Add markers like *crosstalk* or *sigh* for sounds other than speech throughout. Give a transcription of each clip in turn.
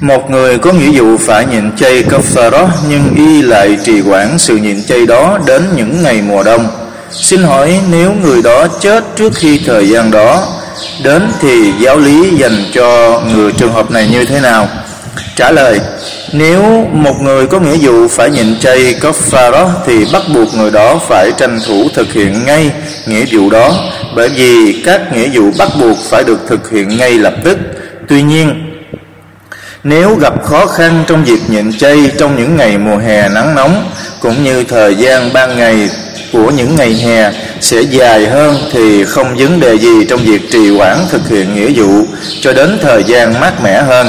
Một người có nghĩa vụ phải nhịn chay kaffara nhưng y lại trì quản sự nhịn chay đó đến những ngày mùa đông. Xin hỏi nếu người đó chết trước khi thời gian đó, đến thì giáo lý dành cho người trường hợp này như thế nào? Trả lời, Nếu một người có nghĩa vụ phải nhịn chay kaffara thì bắt buộc người đó phải tranh thủ thực hiện ngay nghĩa vụ đó, bởi vì các nghĩa vụ bắt buộc phải được thực hiện ngay lập tức. Tuy nhiên nếu gặp khó khăn trong việc nhịn chay trong những ngày mùa hè nắng nóng, cũng như thời gian ban ngày của những ngày hè sẽ dài hơn thì không vấn đề gì trong việc trì hoãn thực hiện nghĩa vụ cho đến thời gian mát mẻ hơn.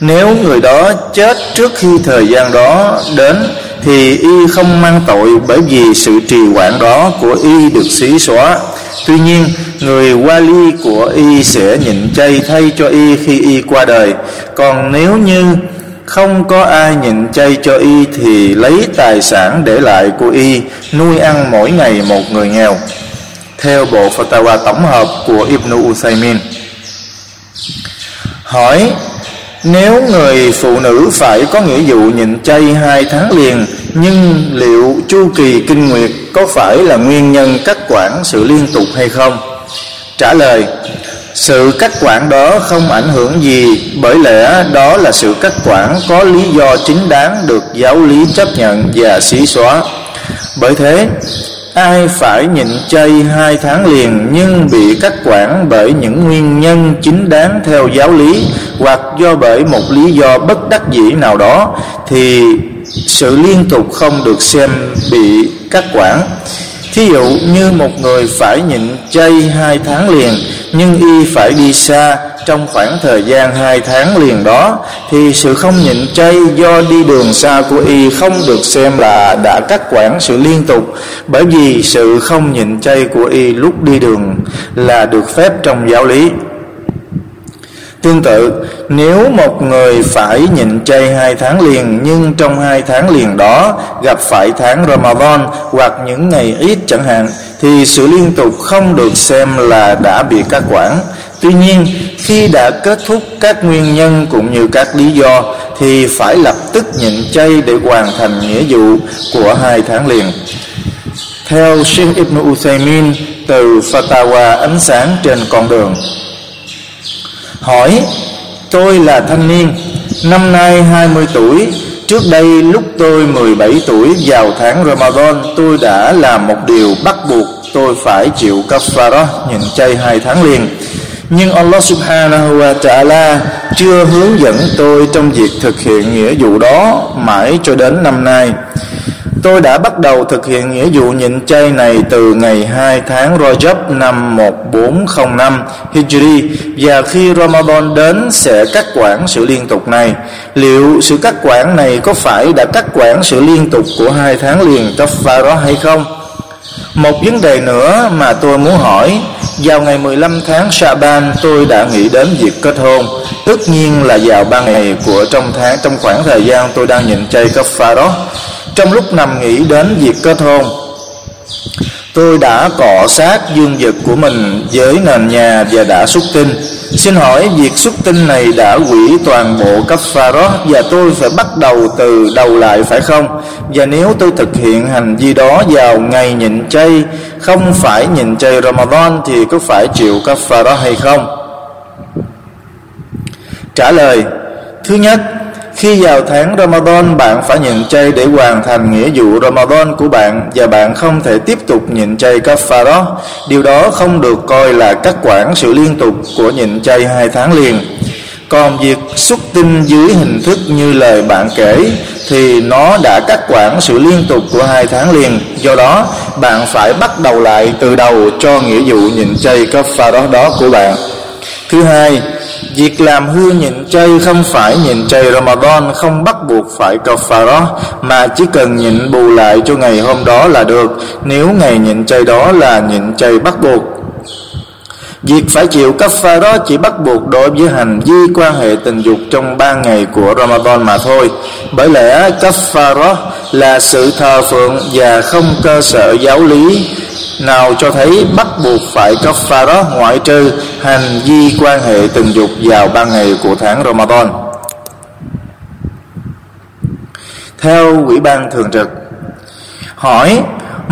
Nếu người đó chết trước khi thời gian đó đến, thì y không mang tội bởi vì sự trì hoãn đó của y được xí xóa Tuy nhiên, người wali của y sẽ nhịn chay thay cho y khi y qua đời. Còn nếu như không có ai nhịn chay cho y thì lấy tài sản để lại của y, nuôi ăn mỗi ngày một người nghèo. Theo bộ fatwa tổng hợp của Ibn Uthaymin, hỏi, nếu người phụ nữ phải có nghĩa vụ nhịn chay hai tháng liền, Nhưng liệu chu kỳ kinh nguyệt có phải là nguyên nhân cắt quản sự liên tục hay không? Trả lời, Sự cắt quản đó không ảnh hưởng gì, Bởi lẽ đó là sự cắt quản có lý do chính đáng được giáo lý chấp nhận và xí xóa Bởi thế, ai phải nhịn chay hai tháng liền nhưng bị cắt quản bởi những nguyên nhân chính đáng theo giáo lý hoặc do bởi một lý do bất đắc dĩ nào đó thì sự liên tục không được xem bị cắt quản. Thí dụ như một người phải nhịn chay hai tháng liền, nhưng y phải đi xa trong khoảng thời gian hai tháng liền đó, thì sự không nhịn chay do đi đường xa của y không được xem là đã cắt quản sự liên tục, bởi vì sự không nhịn chay của y lúc đi đường là được phép trong giáo lý. Tương tự, nếu một người phải nhịn chay hai tháng liền nhưng trong hai tháng liền đó gặp phải tháng Ramadan hoặc những ngày ít chẳng hạn thì sự liên tục không được xem là đã bị cắt quản. Tuy nhiên, khi đã kết thúc các nguyên nhân cũng như các lý do thì phải lập tức nhịn chay để hoàn thành nghĩa vụ của hai tháng liền. Theo Sheikh Ibn Uthaymin từ Fatawa ánh sáng trên con đường Hỏi, Tôi là thanh niên, Năm nay 20 tuổi. Trước đây lúc tôi 17 tuổi, Vào tháng Ramadan, Tôi đã làm một điều bắt buộc Tôi phải chịu kafara Nhìn chay hai tháng liền. Nhưng Allah subhanahu wa ta'ala Chưa hướng dẫn tôi trong việc thực hiện nghĩa vụ đó Mãi cho đến năm nay. Tôi đã bắt đầu thực hiện nghĩa vụ nhịn chay này từ ngày 2 tháng Rajab năm 1405 Hijri, và khi Ramadan đến sẽ cắt quản sự liên tục này. Liệu sự cắt quản này có phải đã cắt quản sự liên tục của hai tháng liền Kafara hay không? Một vấn đề nữa mà tôi muốn hỏi Vào ngày 15 tháng Shaban tôi đã nghĩ đến việc kết hôn Tất nhiên là vào ba ngày của trong tháng, Trong khoảng thời gian tôi đang nhịn chay Kafara trong lúc nằm nghĩ đến việc kết hôn Tôi đã cọ sát dương vật của mình với nền nhà và đã xuất tinh. Xin hỏi việc xuất tinh này đã hủy toàn bộ cấp pha đó Và tôi phải bắt đầu từ đầu lại phải không? Và nếu tôi thực hiện hành vi đó vào ngày nhịn chay, Không phải nhịn chay Ramadan thì có phải chịu cấp pha đó hay không? Trả lời, Thứ nhất khi vào tháng Ramadan bạn phải nhịn chay để hoàn thành nghĩa vụ Ramadan của bạn và bạn không thể tiếp tục nhịn chay kafara. Điều đó không được coi là cắt quản sự liên tục của nhịn chay hai tháng liền. Còn việc xuất tinh dưới hình thức như lời bạn kể thì nó đã cắt quản sự liên tục của hai tháng liền. Do đó bạn phải bắt đầu lại từ đầu cho nghĩa vụ nhịn chay kafara đó của bạn. Thứ hai, Việc làm hư nhịn chay không phải nhịn chay Ramadan, không bắt buộc phải kafara mà chỉ cần nhịn bù lại cho ngày hôm đó là được nếu ngày nhịn chay đó là nhịn chay bắt buộc. Việc phải chịu cấp pha đó chỉ bắt buộc đối với hành vi quan hệ tình dục trong ba ngày của Ramadan mà thôi. Bởi lẽ cấp pha đó là sự thờ phượng và không cơ sở giáo lý nào cho thấy bắt buộc phải cấp pha đó ngoại trừ hành vi quan hệ tình dục vào ban ngày của tháng Ramadan. Theo Ủy ban Thường trực, Hỏi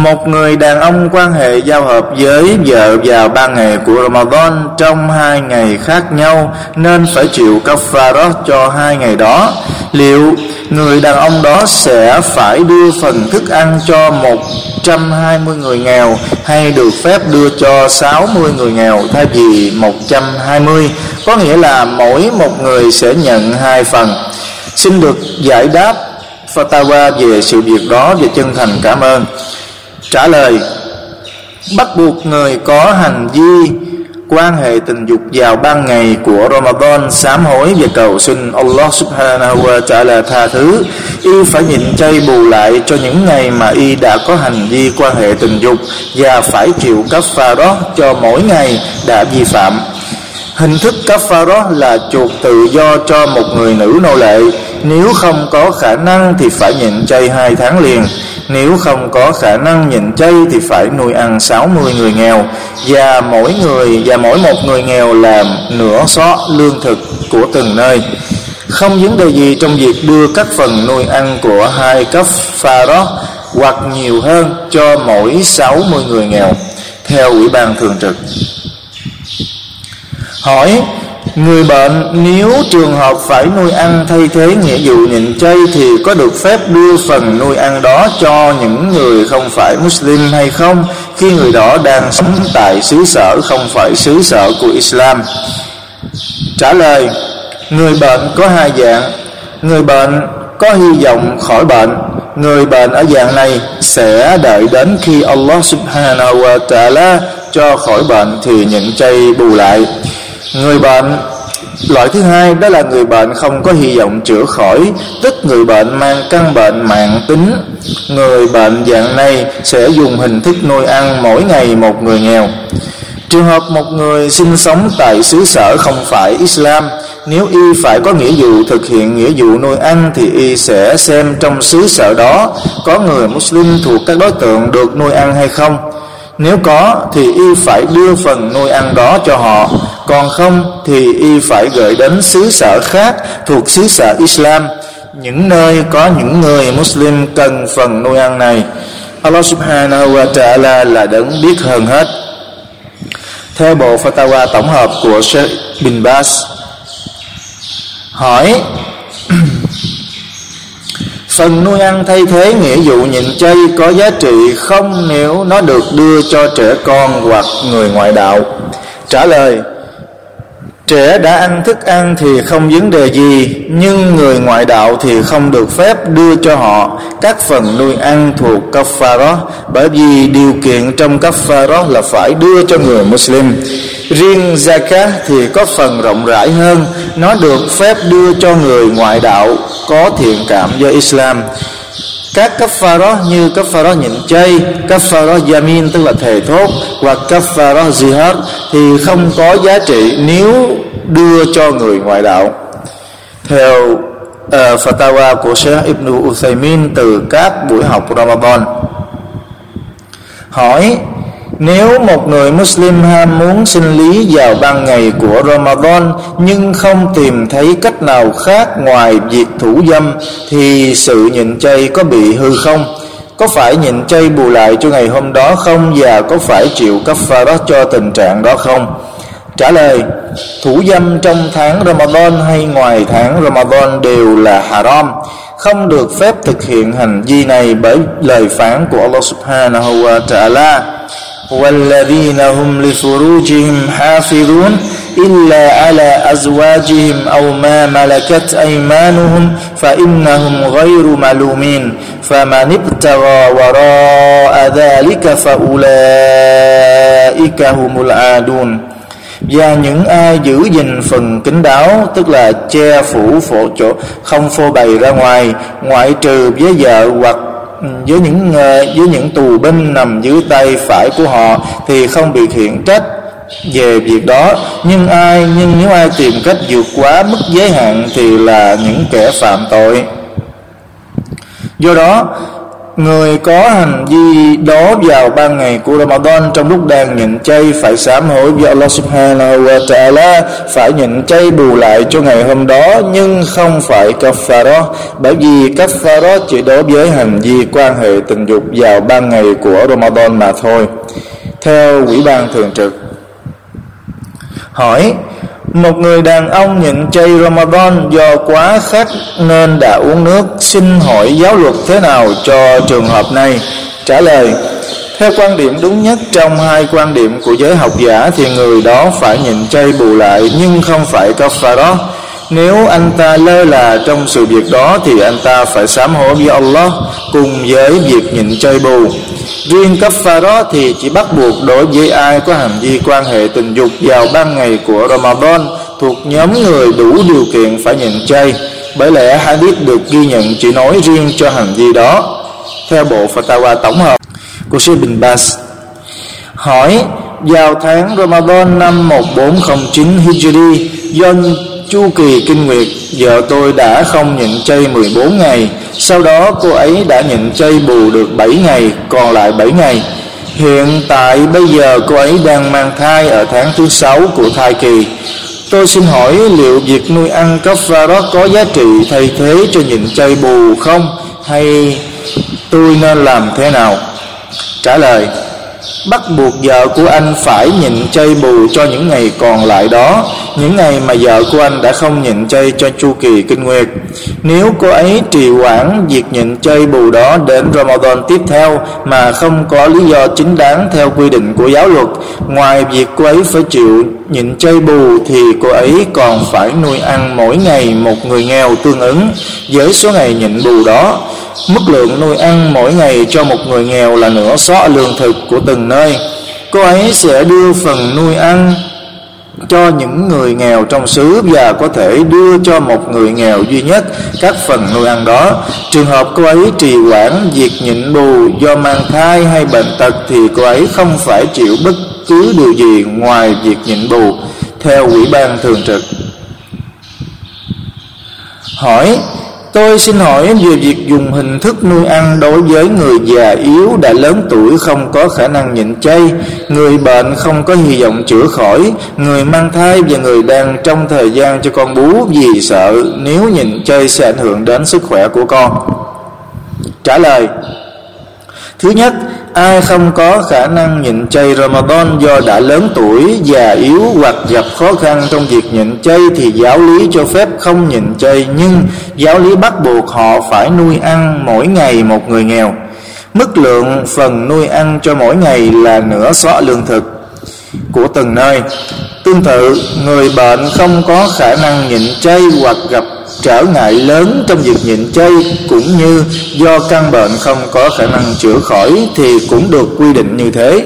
một người đàn ông quan hệ giao hợp với vợ vào ba ngày của Ramadan trong hai ngày khác nhau, nên phải chịu kafarat cho hai ngày đó. Liệu người đàn ông đó sẽ phải đưa phần thức ăn cho 120 người nghèo hay được phép đưa cho 60 người nghèo thay vì 120? Có nghĩa là mỗi một người sẽ nhận hai phần. Xin được giải đáp Fatawa về sự việc đó và chân thành cảm ơn trả lời, bắt buộc người có hành vi quan hệ tình dục vào ban ngày của Ramadan sám hối và cầu xin Allah subhanahu wa ta'ala tha thứ, y phải nhịn chay bù lại cho những ngày mà y đã có hành vi quan hệ tình dục và phải chịu cấp pha đó cho mỗi ngày đã vi phạm. Hình thức cấp phạt đó là chuộc tự do cho một người nữ nô lệ. Nếu không có khả năng thì phải nhịn chay hai tháng liền. Nếu không có khả năng nhịn chay thì phải nuôi ăn 60 người nghèo Và mỗi người, và mỗi một người nghèo làm nửa xó lương thực của từng nơi. Không vấn đề gì trong việc đưa các phần nuôi ăn của hai cấp pha đó Hoặc nhiều hơn cho mỗi 60 người nghèo, Theo Ủy ban Thường trực. Hỏi Người bệnh, nếu trường hợp phải nuôi ăn thay thế nghĩa vụ nhịn chay thì có được phép đưa phần nuôi ăn đó cho những người không phải Muslim hay không? Khi người đó đang sống tại xứ sở không phải xứ sở của Islam? Trả lời, Người bệnh có hai dạng. Người bệnh có hy vọng khỏi bệnh. Người bệnh ở dạng này sẽ đợi đến khi Allah subhanahu wa ta'ala cho khỏi bệnh thì nhận chay bù lại người bệnh. Loại thứ hai, đó là người bệnh không có hy vọng chữa khỏi, tức người bệnh mang căn bệnh mạng tính. Người bệnh dạng này sẽ dùng hình thức nuôi ăn mỗi ngày một người nghèo. Trường hợp một người sinh sống tại xứ sở không phải Islam, nếu y phải có nghĩa vụ thực hiện nghĩa vụ nuôi ăn thì y sẽ xem trong xứ sở đó có người Muslim thuộc các đối tượng được nuôi ăn hay không. Nếu có thì y phải đưa phần nuôi ăn đó cho họ. Còn không thì y phải gửi đến xứ sở khác thuộc xứ sở Islam. Những nơi có những người Muslim cần phần nuôi ăn này. Allah subhanahu wa ta'ala là đấng biết hơn hết. Theo bộ fatwa tổng hợp của Sheikh bin Bas, Hỏi, *clears throat* Phần nuôi ăn thay thế nghĩa vụ nhịn chay có giá trị không nếu nó được đưa cho trẻ con hoặc người ngoại đạo? Trả lời Trẻ đã ăn thức ăn thì không vấn đề gì, Nhưng người ngoại đạo thì không được phép đưa cho họ Các phần nuôi ăn thuộc kafara Bởi vì điều kiện trong kafara là phải đưa cho người Muslim. Riêng zakat thì có phần rộng rãi hơn, Nó được phép đưa cho người ngoại đạo Có thiện cảm với Islam các cấp pha đó như cấp pha đó nhịn chay cấp pha đó yamin tức là thề thốt hoặc cấp pha đó jihad thì không có giá trị nếu đưa cho người ngoại đạo. Theo ờ, uh, fatwa của Sheikh Ibn Uthaymin từ các buổi học Ramadan hỏi nếu một người Muslim ham muốn sinh lý vào ban ngày của Ramadan, nhưng không tìm thấy cách nào khác ngoài việc thủ dâm, thì sự nhịn chay có bị hư không? Có phải nhịn chay bù lại cho ngày hôm đó không và có phải chịu cấp pha đó cho tình trạng đó không? Trả lời, Thủ dâm trong tháng Ramadan hay ngoài tháng Ramadan đều là haram, Không được phép thực hiện hành vi này bởi lời phán của Allah subhanahu wa ta'ala والذين هم لفروجهم حافظون إلا على أزواجهم أو ما ملكت أيمانهم فإنهم غير ملومين فمن ابتغى وراء ذلك فأولئك هم العادون và những ai giữ gìn phần kính đáo tức là che phủ phổ chỗ không phô bày ra ngoài ngoại trừ với vợ hoặc Ừ. với những ờ, với những tù binh nằm dưới tay phải của họ thì không bị khiển trách về việc đó. Nhưng ai, nhưng nếu ai tìm cách vượt quá mức giới hạn thì là những kẻ phạm tội. Do đó Người có hành vi đó vào ban ngày của Ramadan trong lúc đang nhịn chay phải sám hối với Allah subhanahu wa ta'ala, phải nhịn chay bù lại cho ngày hôm đó, nhưng không phải kaffara bởi vì kaffara chỉ đối với hành vi quan hệ tình dục vào ban ngày của Ramadan mà thôi. Theo Ủy ban Thường trực, Hỏi một người đàn ông nhận chay Ramadan do quá khát nên đã uống nước. Xin hỏi giáo luật thế nào cho trường hợp này? Trả lời, Theo quan điểm đúng nhất trong hai quan điểm của giới học giả Thì người đó phải nhịn chay bù lại nhưng không phải kafarat nếu anh ta lơ là trong sự việc đó, thì anh ta phải sám hối với Allah cùng với việc nhịn chay bù. Riêng cấp pha đó thì chỉ bắt buộc đối với ai có hành vi quan hệ tình dục vào ban ngày của Ramadan thuộc nhóm người đủ điều kiện phải nhịn chay. Bởi lẽ hadith được ghi nhận chỉ nói riêng cho hành vi đó. Theo bộ Fatawa tổng hợp của Sheikh Bin Bas, hỏi, vào tháng Ramadan năm 1409 Hijri, do chu kỳ kinh nguyệt, vợ tôi đã không nhịn chay 14 ngày. Sau đó cô ấy đã nhịn chay bù được 7 ngày, còn lại 7 ngày. Hiện tại bây giờ cô ấy đang mang thai ở tháng thứ sáu của thai kỳ. Tôi xin hỏi liệu việc nuôi ăn cấp đó có giá trị thay thế cho nhịn chay bù không? Hay tôi nên làm thế nào? Trả lời bắt buộc vợ của anh phải nhịn chay bù cho những ngày còn lại đó. Những ngày mà vợ của anh đã không nhịn chay cho chu kỳ kinh nguyệt. Nếu cô ấy trì hoãn việc nhịn chay bù đó đến Ramadan tiếp theo mà không có lý do chính đáng theo quy định của giáo luật, ngoài việc cô ấy phải chịu nhịn chay bù thì cô ấy còn phải nuôi ăn mỗi ngày một người nghèo tương ứng. Với số ngày nhịn bù đó mức lượng nuôi ăn mỗi ngày cho một người nghèo là nửa xó lương thực của từng nơi. Cô ấy sẽ đưa phần nuôi ăn cho những người nghèo trong xứ và có thể đưa cho một người nghèo duy nhất các phần nuôi ăn đó. Trường hợp cô ấy trì hoãn việc nhịn bù do mang thai hay bệnh tật thì cô ấy không phải chịu bất cứ điều gì ngoài việc nhịn bù, theo ủy ban thường trực. Hỏi Tôi xin hỏi về việc dùng hình thức nuôi ăn đối với người già yếu đã lớn tuổi không có khả năng nhịn chay, người bệnh không có hy vọng chữa khỏi, người mang thai và người đang trong thời gian cho con bú vì sợ nếu nhịn chay sẽ ảnh hưởng đến sức khỏe của con. Trả lời Thứ nhất, ai không có khả năng nhịn chay Ramadan do đã lớn tuổi, già yếu hoặc gặp khó khăn trong việc nhịn chay thì giáo lý cho phép không nhịn chay nhưng giáo lý bắt buộc họ phải nuôi ăn mỗi ngày một người nghèo. Mức lượng phần nuôi ăn cho mỗi ngày là nửa xó lương thực của từng nơi. Tương tự, người bệnh không có khả năng nhịn chay hoặc gặp trở ngại lớn trong việc nhịn chay cũng như do căn bệnh không có khả năng chữa khỏi thì cũng được quy định như thế.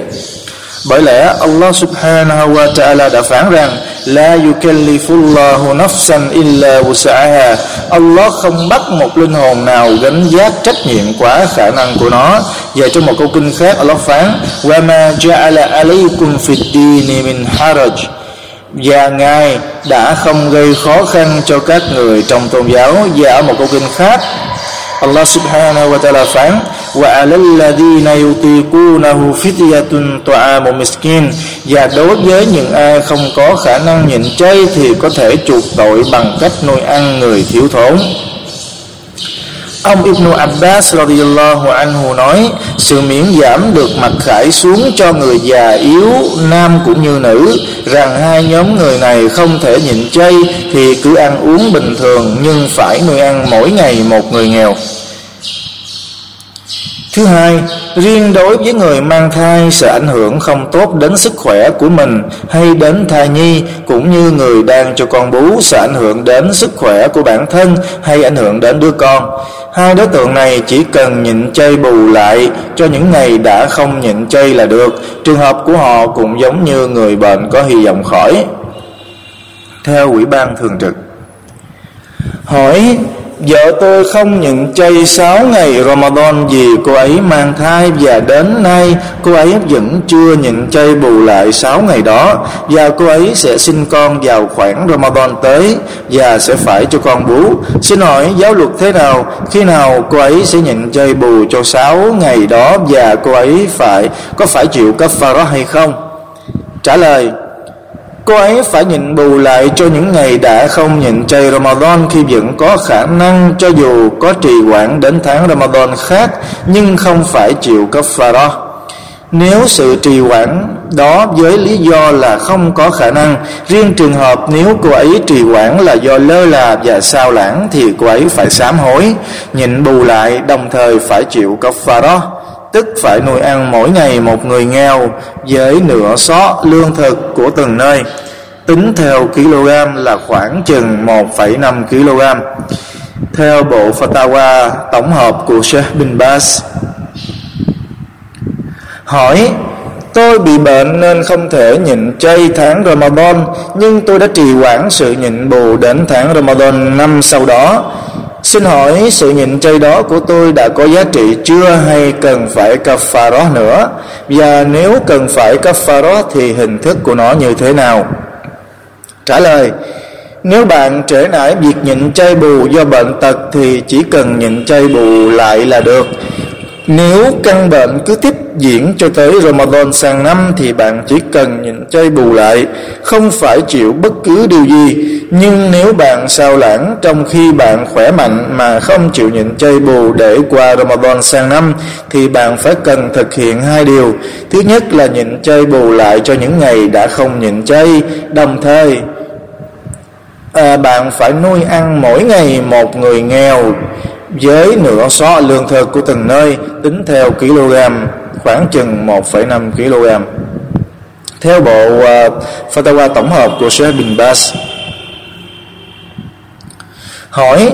Bởi lẽ, Allah subhanahu wa ta'ala đã phán rằng, La yukallifullahu nafsan illa wus'aha. Allah không bắt một linh hồn nào gánh giác trách nhiệm quá khả năng của nó. Và trong một câu kinh khác, Allah phán, Wa ma ja'ala alaykum fid dini min haraj và Ngài đã không gây khó khăn cho các người trong tôn giáo và ở một câu kinh khác. Allah subhanahu wa ta'ala phán, wa alladhina yutiqunahu fidyatun ta'amu miskin. Và đối với những ai không có khả năng nhịn chay thì có thể chuộc tội bằng cách nuôi ăn người thiếu thốn. Ông Ibn Abbas radiyallahu anhu nói Sự miễn giảm được mặc khải xuống cho người già yếu Nam cũng như nữ Rằng hai nhóm người này không thể nhịn chay Thì cứ ăn uống bình thường Nhưng phải nuôi ăn mỗi ngày một người nghèo Thứ hai, riêng đối với người mang thai sẽ ảnh hưởng không tốt đến sức khỏe của mình hay đến thai nhi cũng như người đang cho con bú sẽ ảnh hưởng đến sức khỏe của bản thân hay ảnh hưởng đến đứa con. Hai đối tượng này chỉ cần nhịn chay bù lại cho những ngày đã không nhịn chay là được. Trường hợp của họ cũng giống như người bệnh có hy vọng khỏi. Theo Ủy ban Thường trực, Hỏi Vợ tôi không những chay 6 ngày Ramadan vì cô ấy mang thai và đến nay cô ấy vẫn chưa nhận chay bù lại 6 ngày đó và cô ấy sẽ sinh con vào khoảng Ramadan tới và sẽ phải cho con bú. Xin hỏi giáo luật thế nào khi nào cô ấy sẽ nhận chay bù cho 6 ngày đó và cô ấy phải, có phải chịu cấp pharaoh hay không? Trả lời Cô ấy phải nhịn bù lại cho những ngày đã không nhịn chay Ramadan khi vẫn có khả năng cho dù có trì hoãn đến tháng Ramadan khác nhưng không phải chịu cấp pharaoh. Nếu sự trì hoãn đó với lý do là không có khả năng, riêng trường hợp nếu cô ấy trì hoãn là do lơ là và sao lãng thì cô ấy phải sám hối, nhịn bù lại đồng thời phải chịu cấp pharaoh tức phải nuôi ăn mỗi ngày một người nghèo với nửa xó lương thực của từng nơi. Tính theo kg là khoảng chừng 1,5 kg. Theo bộ Fatawa tổng hợp của Sheikh bin Baz hỏi Tôi bị bệnh nên không thể nhịn chay tháng Ramadan Nhưng tôi đã trì hoãn sự nhịn bù đến tháng Ramadan năm sau đó. Xin hỏi, sự nhịn chay đó của tôi đã có giá trị chưa hay cần phải kaffara nữa? Và nếu cần phải kaffara thì hình thức của nó như thế nào? Trả lời, Nếu bạn trễ nải việc nhịn chay bù do bệnh tật thì chỉ cần nhịn chay bù lại là được nếu căn bệnh cứ tiếp diễn cho tới Ramadan sang năm thì bạn chỉ cần nhịn chay bù lại, không phải chịu bất cứ điều gì. Nhưng nếu bạn sao lãng trong khi bạn khỏe mạnh mà không chịu nhịn chay bù để qua Ramadan sang năm thì bạn phải cần thực hiện hai điều. Thứ nhất là nhịn chay bù lại cho những ngày đã không nhịn chay, đồng thời à, bạn phải nuôi ăn mỗi ngày một người nghèo với nửa xó lương thực của từng nơi tính theo kg khoảng chừng 1,5 kg theo bộ ờ, uh, fatwa tổng hợp của Sheikh bin Bas hỏi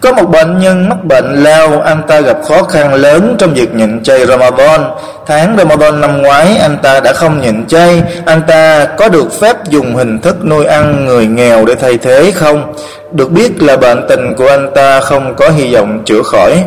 có một bệnh nhân mắc bệnh lao, anh ta gặp khó khăn lớn trong việc nhịn chay Ramadan. Tháng Ramadan năm ngoái, anh ta đã không nhịn chay. Anh ta có được phép dùng hình thức nuôi ăn người nghèo để thay thế không? Được biết là bệnh tình của anh ta không có hy vọng chữa khỏi.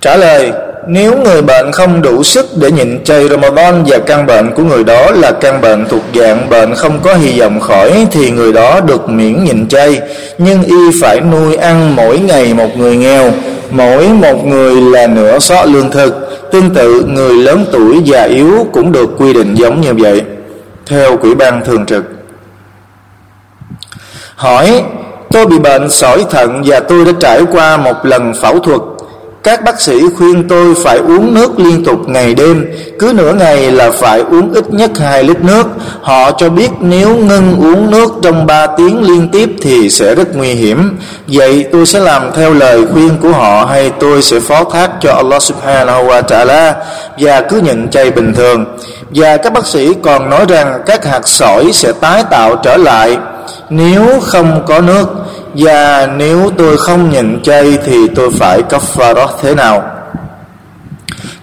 Trả lời, nếu người bệnh không đủ sức để nhịn chay Ramadan và căn bệnh của người đó là căn bệnh thuộc dạng bệnh không có hy vọng khỏi thì người đó được miễn nhịn chay. Nhưng y phải nuôi ăn mỗi ngày một người nghèo mỗi một người là nửa xó lương thực. Tương tự người lớn tuổi già yếu cũng được quy định giống như vậy. Theo quỹ ban thường trực hỏi tôi bị bệnh sỏi thận và tôi đã trải qua một lần phẫu thuật các bác sĩ khuyên tôi phải uống nước liên tục ngày đêm, cứ nửa ngày là phải uống ít nhất 2 lít nước. Họ cho biết nếu ngưng uống nước trong 3 tiếng liên tiếp thì sẽ rất nguy hiểm. Vậy tôi sẽ làm theo lời khuyên của họ hay tôi sẽ phó thác cho Allah Subhanahu wa Ta'ala và cứ nhịn chay bình thường. Và các bác sĩ còn nói rằng các hạt sỏi sẽ tái tạo trở lại nếu không có nước, và nếu tôi không nhịn chay thì tôi phải cấp kafarat thế nào?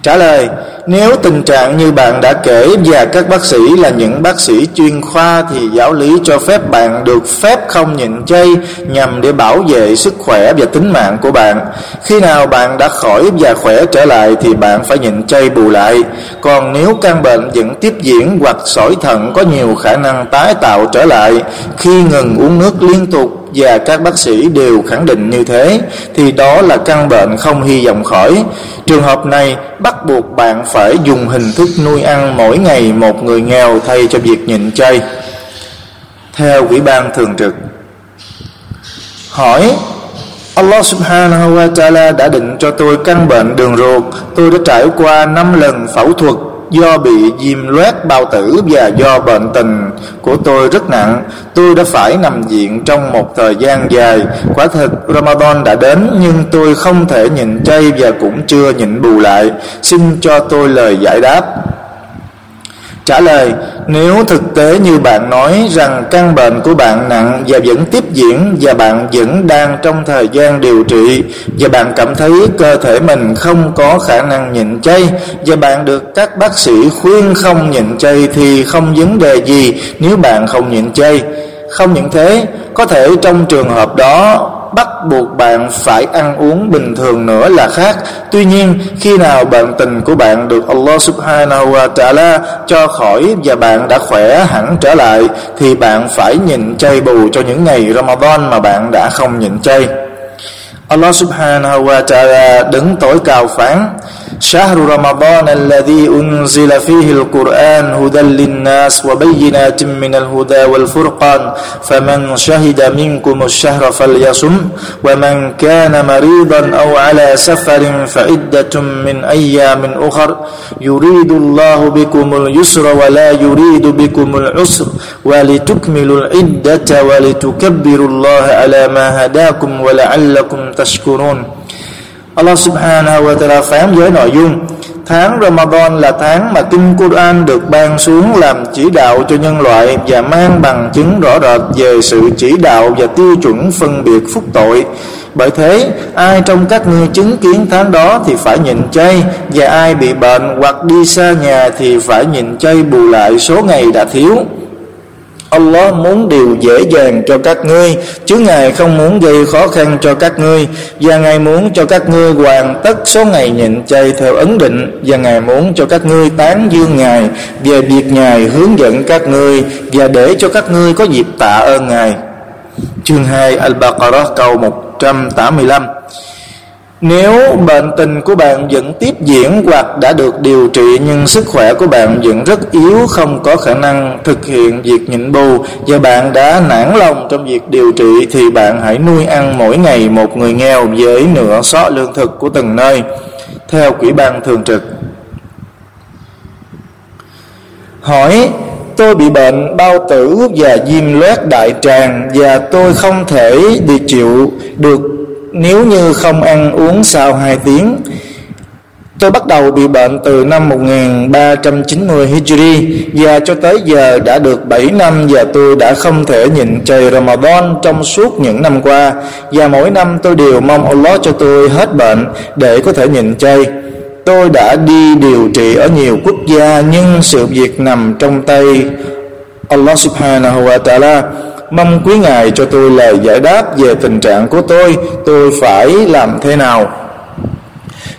Trả lời, nếu tình trạng như bạn đã kể và các bác sĩ là những bác sĩ chuyên khoa thì giáo lý cho phép bạn được phép không nhịn chay nhằm để bảo vệ sức khỏe và tính mạng của bạn. Khi nào bạn đã khỏi và khỏe trở lại thì bạn phải nhịn chay bù lại. Còn nếu căn bệnh vẫn tiếp diễn hoặc sỏi thận có nhiều khả năng tái tạo trở lại khi ngừng uống nước liên tục và các bác sĩ đều khẳng định như thế, thì đó là căn bệnh không hy vọng khỏi. Trường hợp này bắt buộc bạn phải dùng hình thức nuôi ăn mỗi ngày một người nghèo thay cho việc nhịn chay. Theo Ủy ban Thường trực, Hỏi, Allah subhanahu wa ta'ala đã định cho tôi căn bệnh đường ruột Tôi đã trải qua 5 lần phẫu thuật do bị viêm loét bao tử và do bệnh tình của tôi rất nặng, tôi đã phải nằm viện trong một thời gian dài. Quả thực, Ramadan đã đến, nhưng tôi không thể nhịn chay và cũng chưa nhịn bù lại. Xin cho tôi lời giải đáp. Trả lời, nếu thực tế như bạn nói rằng căn bệnh của bạn nặng và vẫn tiếp diễn và bạn vẫn đang trong thời gian điều trị và bạn cảm thấy cơ thể mình không có khả năng nhịn chay và bạn được các bác sĩ khuyên không nhịn chay thì không vấn đề gì nếu bạn không nhịn chay. Không những thế, có thể trong trường hợp đó bắt buộc bạn phải ăn uống bình thường nữa là khác. Tuy nhiên, khi nào bệnh tình của bạn được Allah subhanahu wa ta'ala cho khỏi và bạn đã khỏe hẳn trở lại, thì bạn phải nhịn chay bù cho những ngày Ramadan mà bạn đã không nhịn chay. Allah subhanahu wa ta'ala đứng tối cao phán شهر رمضان الذي أنزل فيه القرآن هدى للناس وبينات من الهدى والفرقان. فمن شهد منكم الشهر فليصم ومن كان مريضا أو على سفر فعدة من أيام أخر. يريد الله بكم اليسر ولا يريد بكم العسر. ولتكملوا العدة ولتكبروا الله على ما هداكم ولعلكم تشكرون. Allah subhanahu wa ta'ala phán với nội dung Tháng Ramadan là tháng mà Kinh Quran được ban xuống làm chỉ đạo cho nhân loại và mang bằng chứng rõ rệt về sự chỉ đạo và tiêu chuẩn phân biệt phúc tội. Bởi thế, ai trong các ngươi chứng kiến tháng đó thì phải nhịn chay và ai bị bệnh hoặc đi xa nhà thì phải nhịn chay bù lại số ngày đã thiếu. Allah muốn điều dễ dàng cho các ngươi, chứ Ngài không muốn gây khó khăn cho các ngươi, và Ngài muốn cho các ngươi hoàn tất số ngày nhịn chay theo ấn định, và Ngài muốn cho các ngươi tán dương Ngài, về việc Ngài hướng dẫn các ngươi, và để cho các ngươi có dịp tạ ơn Ngài. Chương 2 Al-Baqarah, câu 185 nếu bệnh tình của bạn vẫn tiếp diễn hoặc đã được điều trị nhưng sức khỏe của bạn vẫn rất yếu, không có khả năng thực hiện việc nhịn bù và bạn đã nản lòng trong việc điều trị, thì bạn hãy nuôi ăn mỗi ngày một người nghèo với nửa xó lương thực của từng nơi theo quỹ ban thường trực. Hỏi, tôi bị bệnh, bao tử và viêm loét đại tràng và tôi không thể đi chịu được nếu như không ăn uống sau 2 tiếng, Tôi bắt đầu bị bệnh từ năm 1390 Hijri và cho tới giờ đã được 7 năm và tôi đã không thể nhịn trời Ramadan trong suốt những năm qua và mỗi năm tôi đều mong Allah cho tôi hết bệnh để có thể nhịn chay. Tôi đã đi điều trị ở nhiều quốc gia nhưng sự việc nằm trong tay Allah subhanahu wa ta'ala mong quý ngài cho tôi lời giải đáp về tình trạng của tôi. Tôi phải làm thế nào?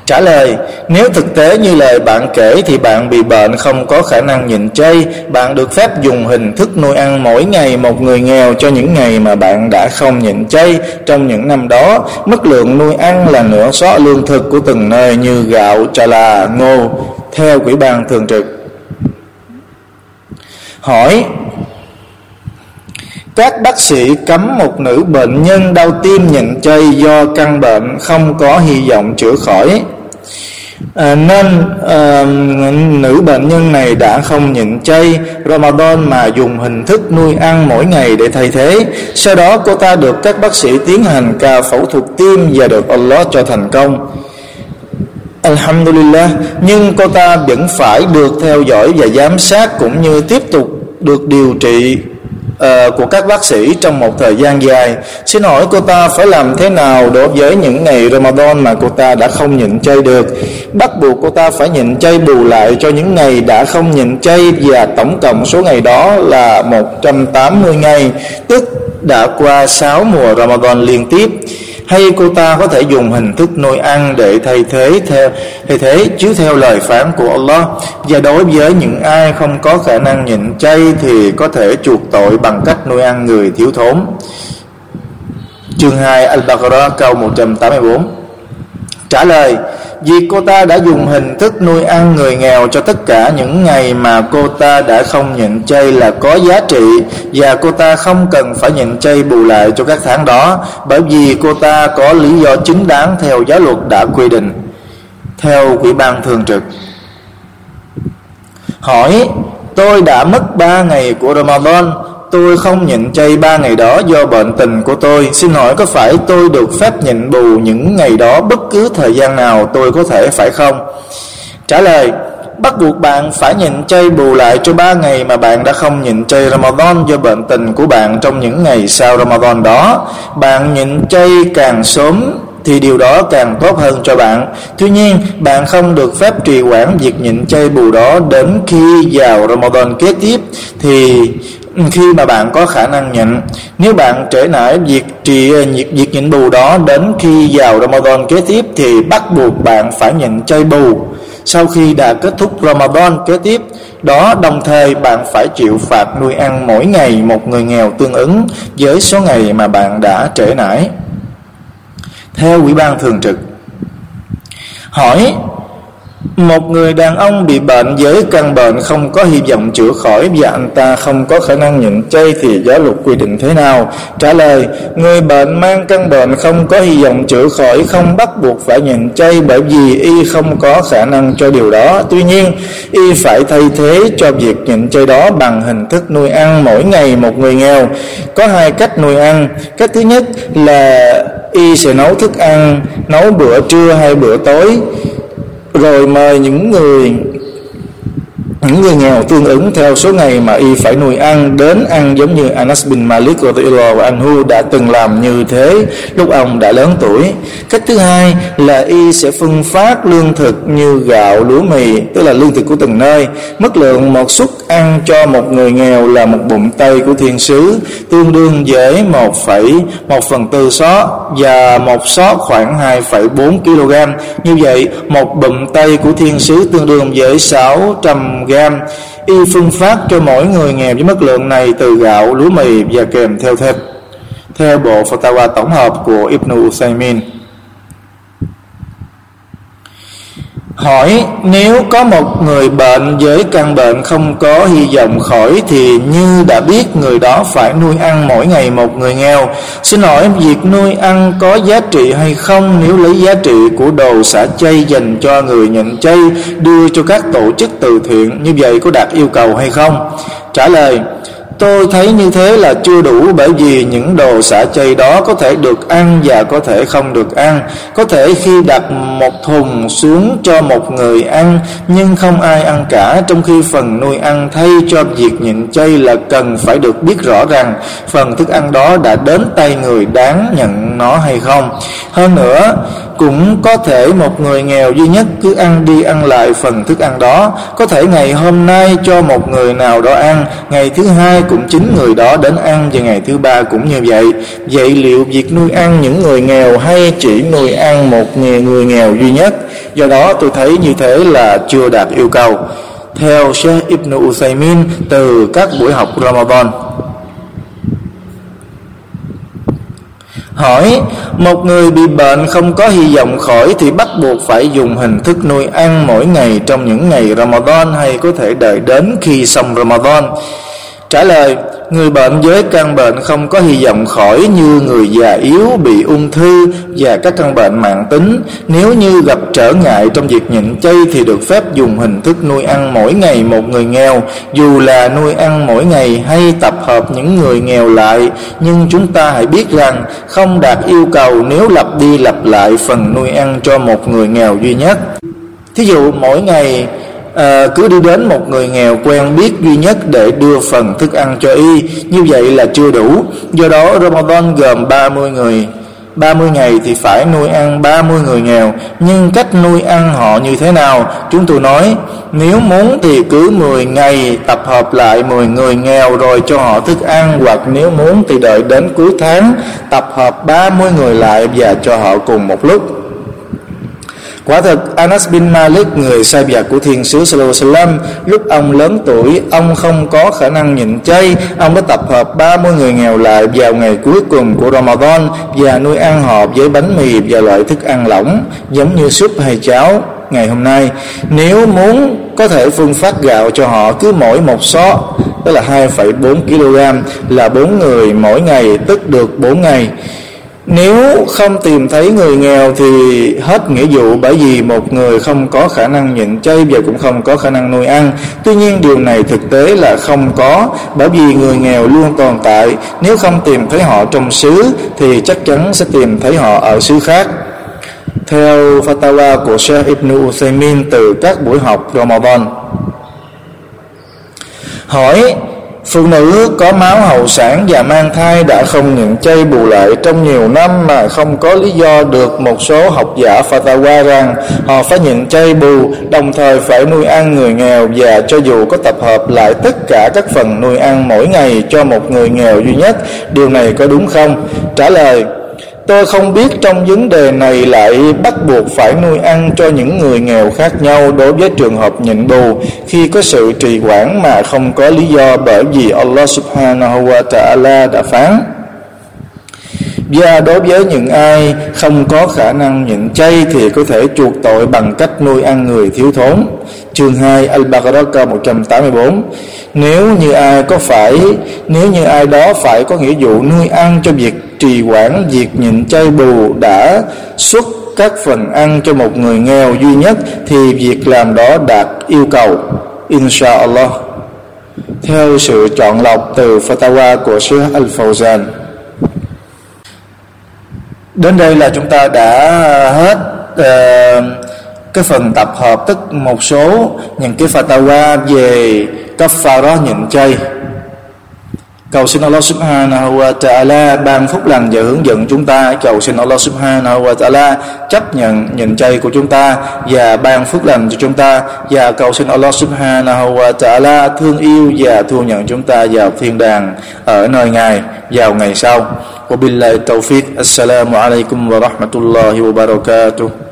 Trả lời, nếu thực tế như lời bạn kể thì bạn bị bệnh không có khả năng nhịn chay. Bạn được phép dùng hình thức nuôi ăn mỗi ngày một người nghèo cho những ngày mà bạn đã không nhịn chay. Trong những năm đó, mức lượng nuôi ăn là nửa xó lương thực của từng nơi như gạo trà là, ngô. Theo quỹ ban thường trực, hỏi các bác sĩ cấm một nữ bệnh nhân đau tim nhịn chay do căn bệnh không có hy vọng chữa khỏi. À, nên à, nữ bệnh nhân này đã không nhịn chay Ramadan mà dùng hình thức nuôi ăn mỗi ngày để thay thế. Sau đó cô ta được các bác sĩ tiến hành ca phẫu thuật tim và được Allah cho thành công. Alhamdulillah nhưng cô ta vẫn phải được theo dõi và giám sát cũng như tiếp tục được điều trị uh, của các bác sĩ trong một thời gian dài. Xin hỏi cô ta phải làm thế nào đối với những ngày Ramadan mà cô ta đã không nhịn chay được? Bắt buộc cô ta phải nhịn chay bù lại cho những ngày đã không nhịn chay và tổng cộng số ngày đó là 180 ngày tức đã qua 6 mùa Ramadan liên tiếp hay cô ta có thể dùng hình thức nuôi ăn để thay thế theo, thay thế chứ theo lời phán của Allah? Và đối với những ai không có khả năng nhịn chay thì có thể chuộc tội bằng cách nuôi ăn người thiếu thốn. Chương 2 Al-Baqarah, câu 184 trả lời vì cô ta đã dùng hình thức nuôi ăn người nghèo cho tất cả những ngày mà cô ta đã không nhận chay là có giá trị, và cô ta không cần phải nhận chay bù lại cho các tháng đó, bởi vì cô ta có lý do chính đáng theo giáo luật đã quy định. Theo quỹ ban thường trực, hỏi, tôi đã mất ba ngày của Ramadan tôi không nhịn chay ba ngày đó do bệnh tình của tôi xin hỏi có phải tôi được phép nhịn bù những ngày đó bất cứ thời gian nào tôi có thể phải không trả lời bắt buộc bạn phải nhịn chay bù lại cho ba ngày mà bạn đã không nhịn chay Ramadan do bệnh tình của bạn trong những ngày sau Ramadan đó. Bạn nhịn chay càng sớm thì điều đó càng tốt hơn cho bạn. Tuy nhiên, bạn không được phép trì hoãn việc nhịn chay bù đó đến khi vào Ramadan kế tiếp thì khi mà bạn có khả năng nhịn nếu bạn trễ nải việc trì việc, việc nhịn bù đó đến khi vào Ramadan kế tiếp thì bắt buộc bạn phải nhịn chay bù. Sau khi đã kết thúc Ramadan kế tiếp đó đồng thời bạn phải chịu phạt nuôi ăn mỗi ngày một người nghèo tương ứng với số ngày mà bạn đã trễ nải. Theo ủy ban thường trực hỏi một người đàn ông bị bệnh với căn bệnh không có hy vọng chữa khỏi và anh ta không có khả năng nhịn chay thì giáo luật quy định thế nào? Trả lời, người bệnh mang căn bệnh không có hy vọng chữa khỏi không bắt buộc phải nhịn chay bởi vì y không có khả năng cho điều đó. Tuy nhiên, y phải thay thế cho việc nhịn chay đó bằng hình thức nuôi ăn mỗi ngày một người nghèo. Có hai cách nuôi ăn. Cách thứ nhất là y sẽ nấu thức ăn, nấu bữa trưa hay bữa tối rồi mời những người những người nghèo tương ứng theo số ngày mà y phải nuôi ăn đến ăn giống như Anas bin Malik và Anhu đã từng làm như thế lúc ông đã lớn tuổi. Cách thứ hai là y sẽ phân phát lương thực như gạo, lúa mì, tức là lương thực của từng nơi. Mức lượng một suất ăn cho một người nghèo là một bụng tây của thiên sứ, tương đương với một phẩy một phần tư xó và một xó khoảng 2,4 kg. Như vậy, một bụng tây của thiên sứ tương đương với 600 gram y phân phát cho mỗi người nghèo với mức lượng này từ gạo, lúa mì và kèm theo thịt. Theo bộ fatwa tổng hợp của Ibn Usaymin Hỏi, nếu có một người bệnh với căn bệnh không có hy vọng khỏi thì như đã biết, người đó phải nuôi ăn mỗi ngày một người nghèo. Xin hỏi, việc nuôi ăn có giá trị hay không nếu lấy giá trị của đồ xả chay dành cho người nhận chay, đưa cho các tổ chức từ thiện, như vậy có đạt yêu cầu hay không? Trả lời Tôi thấy như thế là chưa đủ bởi vì những đồ xả chay đó có thể được ăn và có thể không được ăn. Có thể khi đặt một thùng xuống cho một người ăn nhưng không ai ăn cả trong khi phần nuôi ăn thay cho việc nhịn chay là cần phải được biết rõ rằng phần thức ăn đó đã đến tay người đáng nhận nó hay không. Hơn nữa, cũng có thể một người nghèo duy nhất cứ ăn đi ăn lại phần thức ăn đó có thể ngày hôm nay cho một người nào đó ăn ngày thứ hai cũng chính người đó đến ăn và ngày thứ ba cũng như vậy. Vậy liệu việc nuôi ăn những người nghèo hay chỉ nuôi ăn một người, người nghèo duy nhất? Do đó tôi thấy như thế là chưa đạt yêu cầu. Theo Sheikh Ibn Uthaymin từ các buổi học Ramadan. Hỏi, một người bị bệnh không có hy vọng khỏi thì bắt buộc phải dùng hình thức nuôi ăn mỗi ngày trong những ngày Ramadan hay có thể đợi đến khi xong Ramadan? Trả lời, người bệnh với căn bệnh không có hy vọng khỏi như người già yếu bị ung thư và các căn bệnh mạng tính. Nếu như gặp trở ngại trong việc nhịn chay thì được phép dùng hình thức nuôi ăn mỗi ngày một người nghèo, dù là nuôi ăn mỗi ngày hay tập hợp những người nghèo lại. Nhưng chúng ta hãy biết rằng không đạt yêu cầu nếu lặp đi lặp lại phần nuôi ăn cho một người nghèo duy nhất. Thí dụ mỗi ngày à, cứ đi đến một người nghèo quen biết duy nhất để đưa phần thức ăn cho y. Như vậy là chưa đủ. Do đó Ramadan gồm 30 người. 30 ngày thì phải nuôi ăn 30 người nghèo. Nhưng cách nuôi ăn họ như thế nào? Chúng tôi nói Nếu muốn thì cứ 10 ngày tập hợp lại 10 người nghèo Rồi cho họ thức ăn Hoặc nếu muốn thì đợi đến cuối tháng Tập hợp 30 người lại Và cho họ cùng một lúc. Quả thật Anas bin Malik người sai vặt của thiên sứ Sallallahu lúc ông lớn tuổi ông không có khả năng nhịn chay. Ông đã tập hợp 30 người nghèo lại vào ngày cuối cùng của Ramadan và nuôi ăn họ với bánh mì và loại thức ăn lỏng giống như súp hay cháo ngày hôm nay. Nếu muốn có thể phương phát gạo cho họ cứ mỗi một xó tức là 2,4 kg là bốn người mỗi ngày tức được 4 ngày nếu không tìm thấy người nghèo thì hết nghĩa vụ, bởi vì một người không có khả năng nhịn chay và cũng không có khả năng nuôi ăn. Tuy nhiên điều này thực tế là không có, bởi vì người nghèo luôn tồn tại. Nếu không tìm thấy họ trong xứ thì chắc chắn sẽ tìm thấy họ ở xứ khác. Theo fatwa của Sheikh Ibn Uthaymin từ các buổi học Ramadan. Hỏi Phụ nữ có máu hậu sản và mang thai đã không nhận chay bù lại trong nhiều năm mà không có lý do được một số học giả fatwa rằng họ phải nhận chay bù, đồng thời phải nuôi ăn người nghèo và cho dù có tập hợp lại tất cả các phần nuôi ăn mỗi ngày cho một người nghèo duy nhất điều này có đúng không? Trả lời Tôi không biết trong vấn đề này lại bắt buộc phải nuôi ăn cho những người nghèo khác nhau đối với trường hợp nhịn bù khi có sự trì quản mà không có lý do bởi vì Allah subhanahu wa ta'ala đã phán. Và đối với những ai không có khả năng nhận chay thì có thể chuộc tội bằng cách nuôi ăn người thiếu thốn. Chương 2 Al-Baqarah câu 184 Nếu như ai có phải, Nếu như ai đó phải có nghĩa vụ nuôi ăn cho việc trì quản Việc nhịn chay bù đã xuất các phần ăn cho một người nghèo duy nhất, Thì việc làm đó đạt yêu cầu. Inshallah Theo sự chọn lọc từ fatwa của Sheikh Al-Fawzan. Đến đây là chúng ta đã hết uh, cái phần tập hợp tức một số những cái fatwa về kafara nhịn chay. Cầu xin Allah subhanahu wa ta'ala ban phúc lành và hướng dẫn chúng ta. Cầu xin Allah subhanahu wa ta'ala chấp nhận nhịn chay của chúng ta và ban phúc lành cho chúng ta. Và cầu xin Allah subhanahu wa ta'ala thương yêu và thu nhận chúng ta vào thiên đàng ở nơi ngài vào ngày sau. وبالله التوفيق. السلام عليكم ورحمة الله وبركاته.